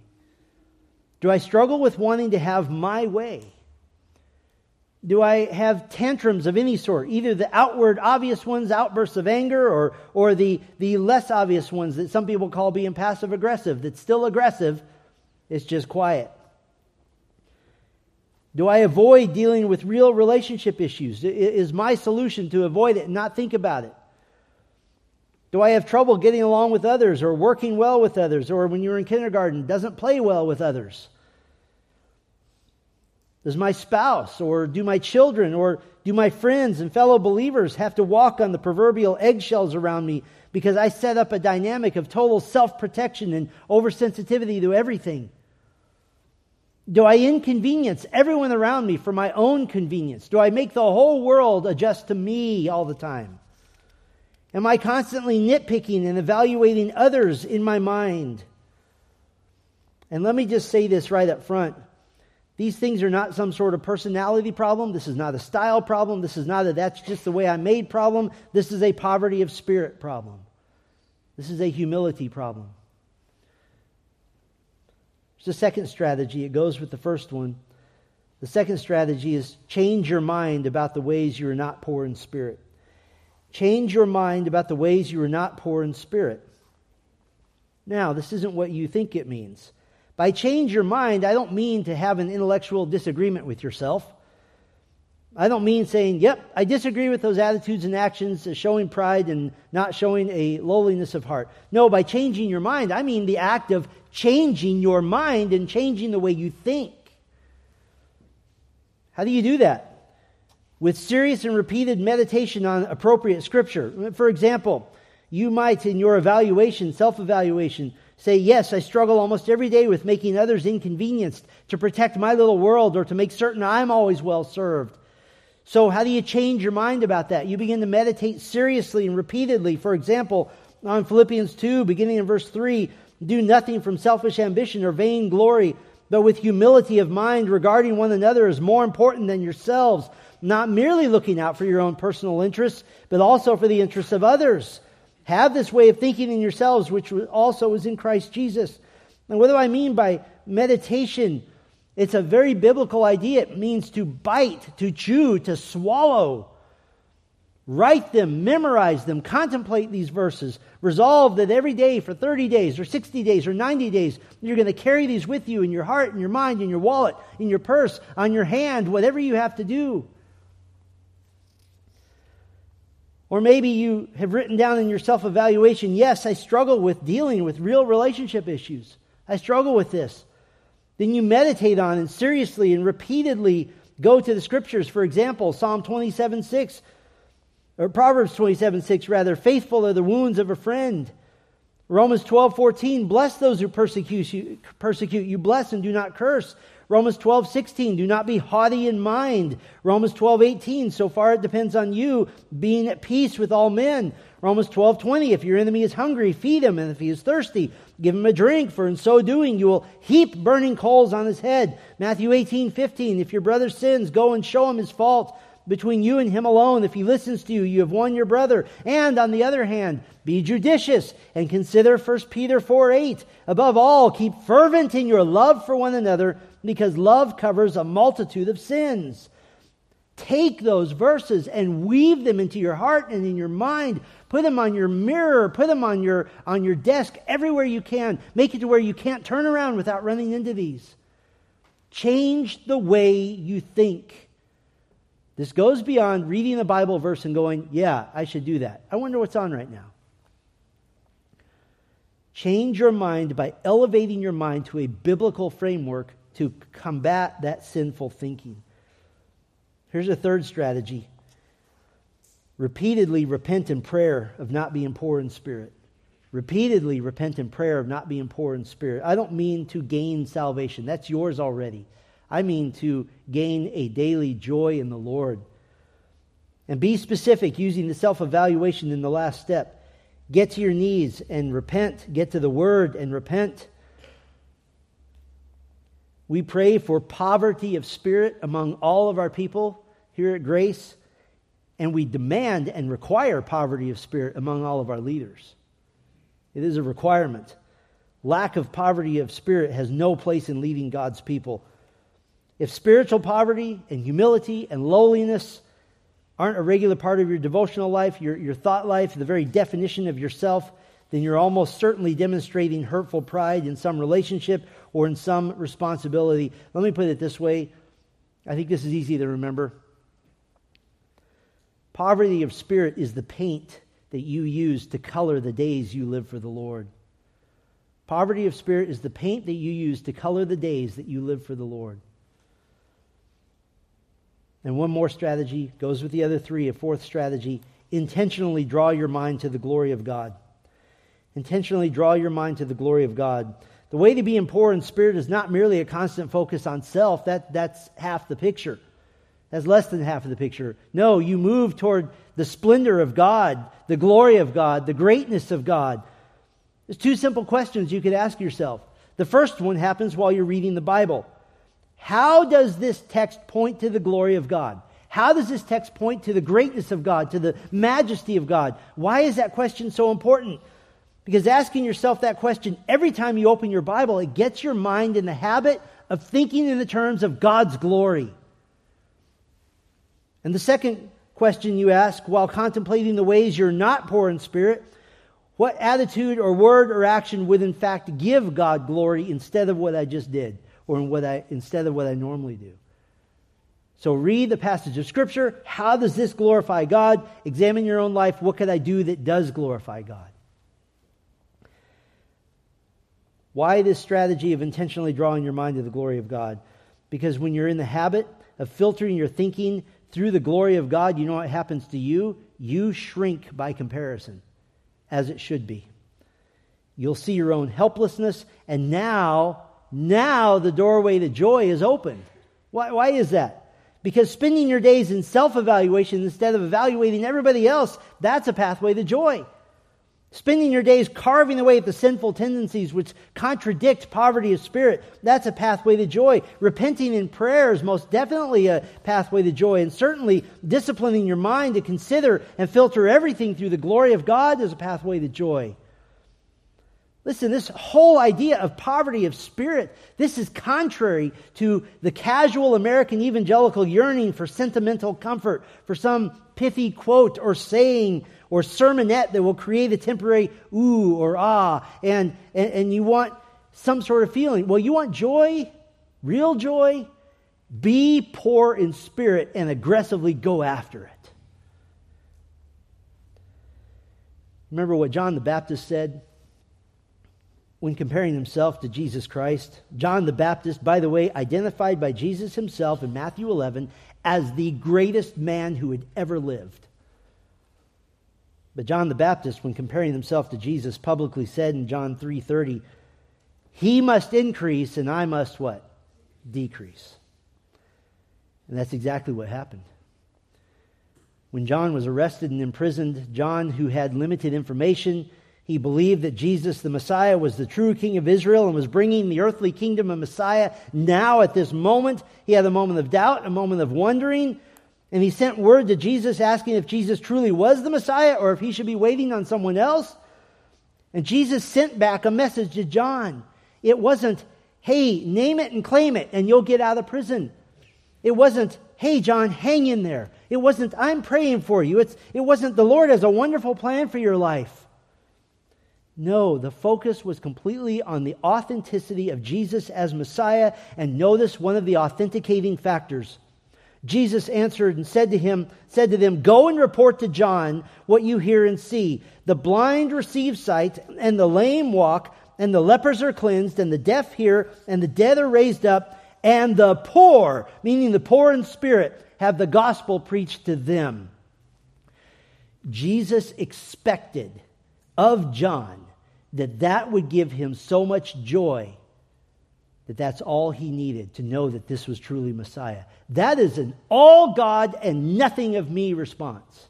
Do I struggle with wanting to have my way? Do I have tantrums of any sort, either the outward obvious ones, outbursts of anger, or, or the, the less obvious ones that some people call being passive aggressive, that's still aggressive, it's just quiet. Do I avoid dealing with real relationship issues? Is my solution to avoid it and not think about it? Do I have trouble getting along with others or working well with others? Or when you're in kindergarten, doesn't play well with others? Does my spouse or do my children or do my friends and fellow believers have to walk on the proverbial eggshells around me because I set up a dynamic of total self protection and oversensitivity to everything? Do I inconvenience everyone around me for my own convenience? Do I make the whole world adjust to me all the time? Am I constantly nitpicking and evaluating others in my mind? And let me just say this right up front. These things are not some sort of personality problem. This is not a style problem. This is not a that's just the way I'm made problem. This is a poverty of spirit problem. This is a humility problem. There's a second strategy. It goes with the first one. The second strategy is change your mind about the ways you are not poor in spirit. Change your mind about the ways you are not poor in spirit. Now, this isn't what you think it means. By change your mind, I don't mean to have an intellectual disagreement with yourself. I don't mean saying, yep, I disagree with those attitudes and actions, uh, showing pride and not showing a lowliness of heart. No, by changing your mind, I mean the act of changing your mind and changing the way you think. How do you do that? With serious and repeated meditation on appropriate scripture. For example, you might, in your evaluation, self evaluation, Say, yes, I struggle almost every day with making others inconvenienced to protect my little world or to make certain I'm always well served. So, how do you change your mind about that? You begin to meditate seriously and repeatedly. For example, on Philippians 2, beginning in verse 3, do nothing from selfish ambition or vain glory, but with humility of mind, regarding one another as more important than yourselves, not merely looking out for your own personal interests, but also for the interests of others. Have this way of thinking in yourselves, which also was in Christ Jesus. And what do I mean by meditation? It's a very biblical idea. It means to bite, to chew, to swallow. Write them, memorize them, contemplate these verses. Resolve that every day for 30 days or 60 days or 90 days, you're going to carry these with you in your heart, in your mind, in your wallet, in your purse, on your hand, whatever you have to do. Or maybe you have written down in your self evaluation, yes, I struggle with dealing with real relationship issues. I struggle with this. Then you meditate on and seriously and repeatedly go to the scriptures. For example, Psalm 27 6, or Proverbs 27 6, rather, faithful are the wounds of a friend. Romans 12 14, bless those who persecute you, persecute you, bless and do not curse. Romans 12, 16, do not be haughty in mind. Romans 12, 18, so far it depends on you being at peace with all men. Romans 12, 20, if your enemy is hungry, feed him, and if he is thirsty, give him a drink, for in so doing you will heap burning coals on his head. Matthew 18, 15, if your brother sins, go and show him his fault between you and him alone. If he listens to you, you have won your brother. And on the other hand, be judicious and consider 1 Peter 4 8. Above all, keep fervent in your love for one another because love covers a multitude of sins. Take those verses and weave them into your heart and in your mind. Put them on your mirror, put them on your, on your desk, everywhere you can. Make it to where you can't turn around without running into these. Change the way you think. This goes beyond reading the Bible verse and going, yeah, I should do that. I wonder what's on right now. Change your mind by elevating your mind to a biblical framework to combat that sinful thinking. Here's a third strategy repeatedly repent in prayer of not being poor in spirit. Repeatedly repent in prayer of not being poor in spirit. I don't mean to gain salvation, that's yours already. I mean to gain a daily joy in the Lord. And be specific using the self evaluation in the last step. Get to your knees and repent. Get to the word and repent. We pray for poverty of spirit among all of our people here at Grace, and we demand and require poverty of spirit among all of our leaders. It is a requirement. Lack of poverty of spirit has no place in leading God's people. If spiritual poverty and humility and lowliness aren't a regular part of your devotional life, your, your thought life, the very definition of yourself, then you're almost certainly demonstrating hurtful pride in some relationship or in some responsibility. Let me put it this way I think this is easy to remember. Poverty of spirit is the paint that you use to color the days you live for the Lord. Poverty of spirit is the paint that you use to color the days that you live for the Lord. And one more strategy goes with the other three. A fourth strategy intentionally draw your mind to the glory of God. Intentionally draw your mind to the glory of God. The way to be poor in spirit is not merely a constant focus on self. That, that's half the picture. That's less than half of the picture. No, you move toward the splendor of God, the glory of God, the greatness of God. There's two simple questions you could ask yourself. The first one happens while you're reading the Bible. How does this text point to the glory of God? How does this text point to the greatness of God, to the majesty of God? Why is that question so important? Because asking yourself that question every time you open your Bible, it gets your mind in the habit of thinking in the terms of God's glory. And the second question you ask while contemplating the ways you're not poor in spirit what attitude or word or action would in fact give God glory instead of what I just did or in what I, instead of what I normally do? So read the passage of Scripture. How does this glorify God? Examine your own life. What could I do that does glorify God? Why this strategy of intentionally drawing your mind to the glory of God? Because when you're in the habit of filtering your thinking through the glory of God, you know what happens to you? You shrink by comparison, as it should be. You'll see your own helplessness, and now, now the doorway to joy is opened. Why, why is that? Because spending your days in self evaluation instead of evaluating everybody else, that's a pathway to joy. Spending your days carving away at the sinful tendencies which contradict poverty of spirit, that's a pathway to joy. Repenting in prayer is most definitely a pathway to joy. And certainly disciplining your mind to consider and filter everything through the glory of God is a pathway to joy. Listen, this whole idea of poverty of spirit, this is contrary to the casual American evangelical yearning for sentimental comfort, for some pithy quote or saying or sermonette that will create a temporary ooh or ah, and, and, and you want some sort of feeling. Well, you want joy, real joy? Be poor in spirit and aggressively go after it. Remember what John the Baptist said when comparing himself to Jesus Christ? John the Baptist, by the way, identified by Jesus himself in Matthew 11 as the greatest man who had ever lived. But John the Baptist, when comparing himself to Jesus, publicly said in John 3:30, "He must increase and I must what? Decrease." And that's exactly what happened. When John was arrested and imprisoned, John, who had limited information, he believed that Jesus, the Messiah, was the true King of Israel and was bringing the earthly kingdom of Messiah. Now, at this moment, he had a moment of doubt, a moment of wondering, and he sent word to Jesus asking if Jesus truly was the Messiah or if he should be waiting on someone else. And Jesus sent back a message to John. It wasn't, hey, name it and claim it and you'll get out of prison. It wasn't, hey, John, hang in there. It wasn't, I'm praying for you. It's, it wasn't, the Lord has a wonderful plan for your life. No, the focus was completely on the authenticity of Jesus as Messiah. And notice one of the authenticating factors Jesus answered and said to him, said to them, Go and report to John what you hear and see. The blind receive sight, and the lame walk, and the lepers are cleansed, and the deaf hear, and the dead are raised up, and the poor, meaning the poor in spirit, have the gospel preached to them. Jesus expected of John that that would give him so much joy that that's all he needed to know that this was truly Messiah. That is an all God and nothing of me response.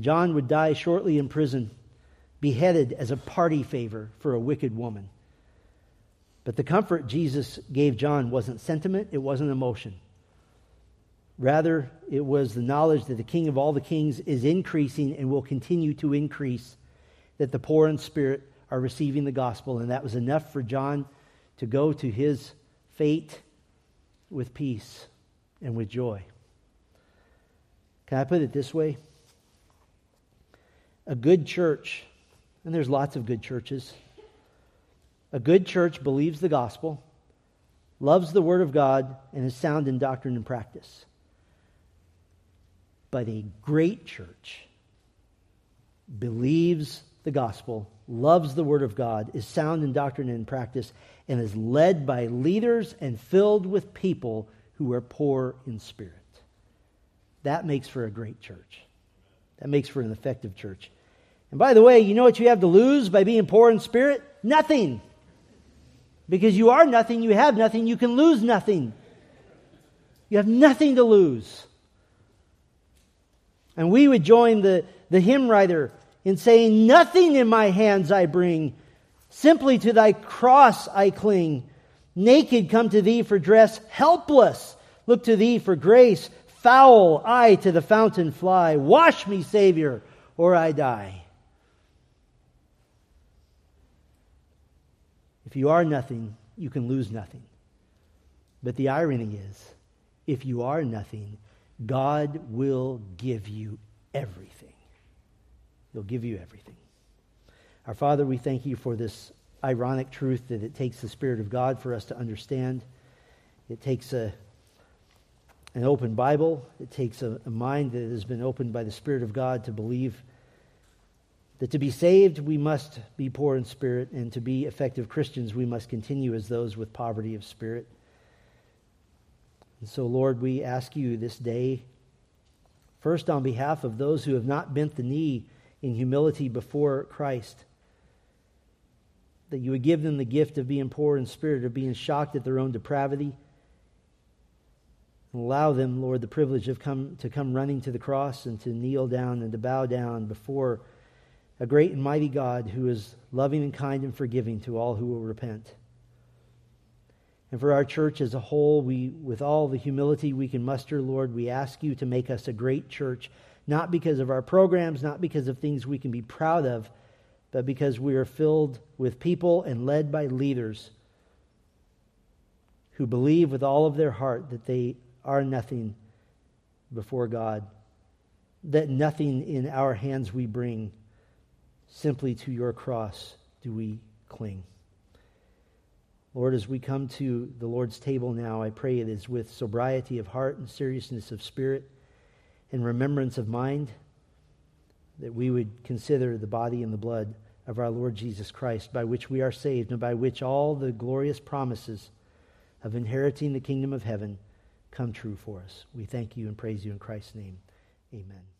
John would die shortly in prison, beheaded as a party favor for a wicked woman. But the comfort Jesus gave John wasn't sentiment, it wasn't emotion. Rather, it was the knowledge that the King of all the kings is increasing and will continue to increase, that the poor in spirit are receiving the gospel. And that was enough for John to go to his fate with peace and with joy. Can I put it this way? A good church, and there's lots of good churches, a good church believes the gospel, loves the word of God, and is sound in doctrine and practice. But a great church believes the gospel, loves the Word of God, is sound in doctrine and practice, and is led by leaders and filled with people who are poor in spirit. That makes for a great church. That makes for an effective church. And by the way, you know what you have to lose by being poor in spirit? Nothing. Because you are nothing, you have nothing, you can lose nothing. You have nothing to lose. And we would join the, the hymn writer in saying, Nothing in my hands I bring, simply to thy cross I cling. Naked come to thee for dress, helpless look to thee for grace. Foul I to the fountain fly. Wash me, Savior, or I die. If you are nothing, you can lose nothing. But the irony is, if you are nothing, God will give you everything. He'll give you everything. Our Father, we thank you for this ironic truth that it takes the Spirit of God for us to understand. It takes a, an open Bible, it takes a, a mind that has been opened by the Spirit of God to believe that to be saved, we must be poor in spirit, and to be effective Christians, we must continue as those with poverty of spirit. And so, Lord, we ask you this day, first on behalf of those who have not bent the knee in humility before Christ, that you would give them the gift of being poor in spirit, of being shocked at their own depravity. And allow them, Lord, the privilege of come, to come running to the cross and to kneel down and to bow down before a great and mighty God who is loving and kind and forgiving to all who will repent. And for our church as a whole, we, with all the humility we can muster, Lord, we ask you to make us a great church, not because of our programs, not because of things we can be proud of, but because we are filled with people and led by leaders who believe with all of their heart that they are nothing before God, that nothing in our hands we bring, simply to your cross do we cling. Lord, as we come to the Lord's table now, I pray it is with sobriety of heart and seriousness of spirit and remembrance of mind that we would consider the body and the blood of our Lord Jesus Christ, by which we are saved, and by which all the glorious promises of inheriting the kingdom of heaven come true for us. We thank you and praise you in Christ's name. Amen.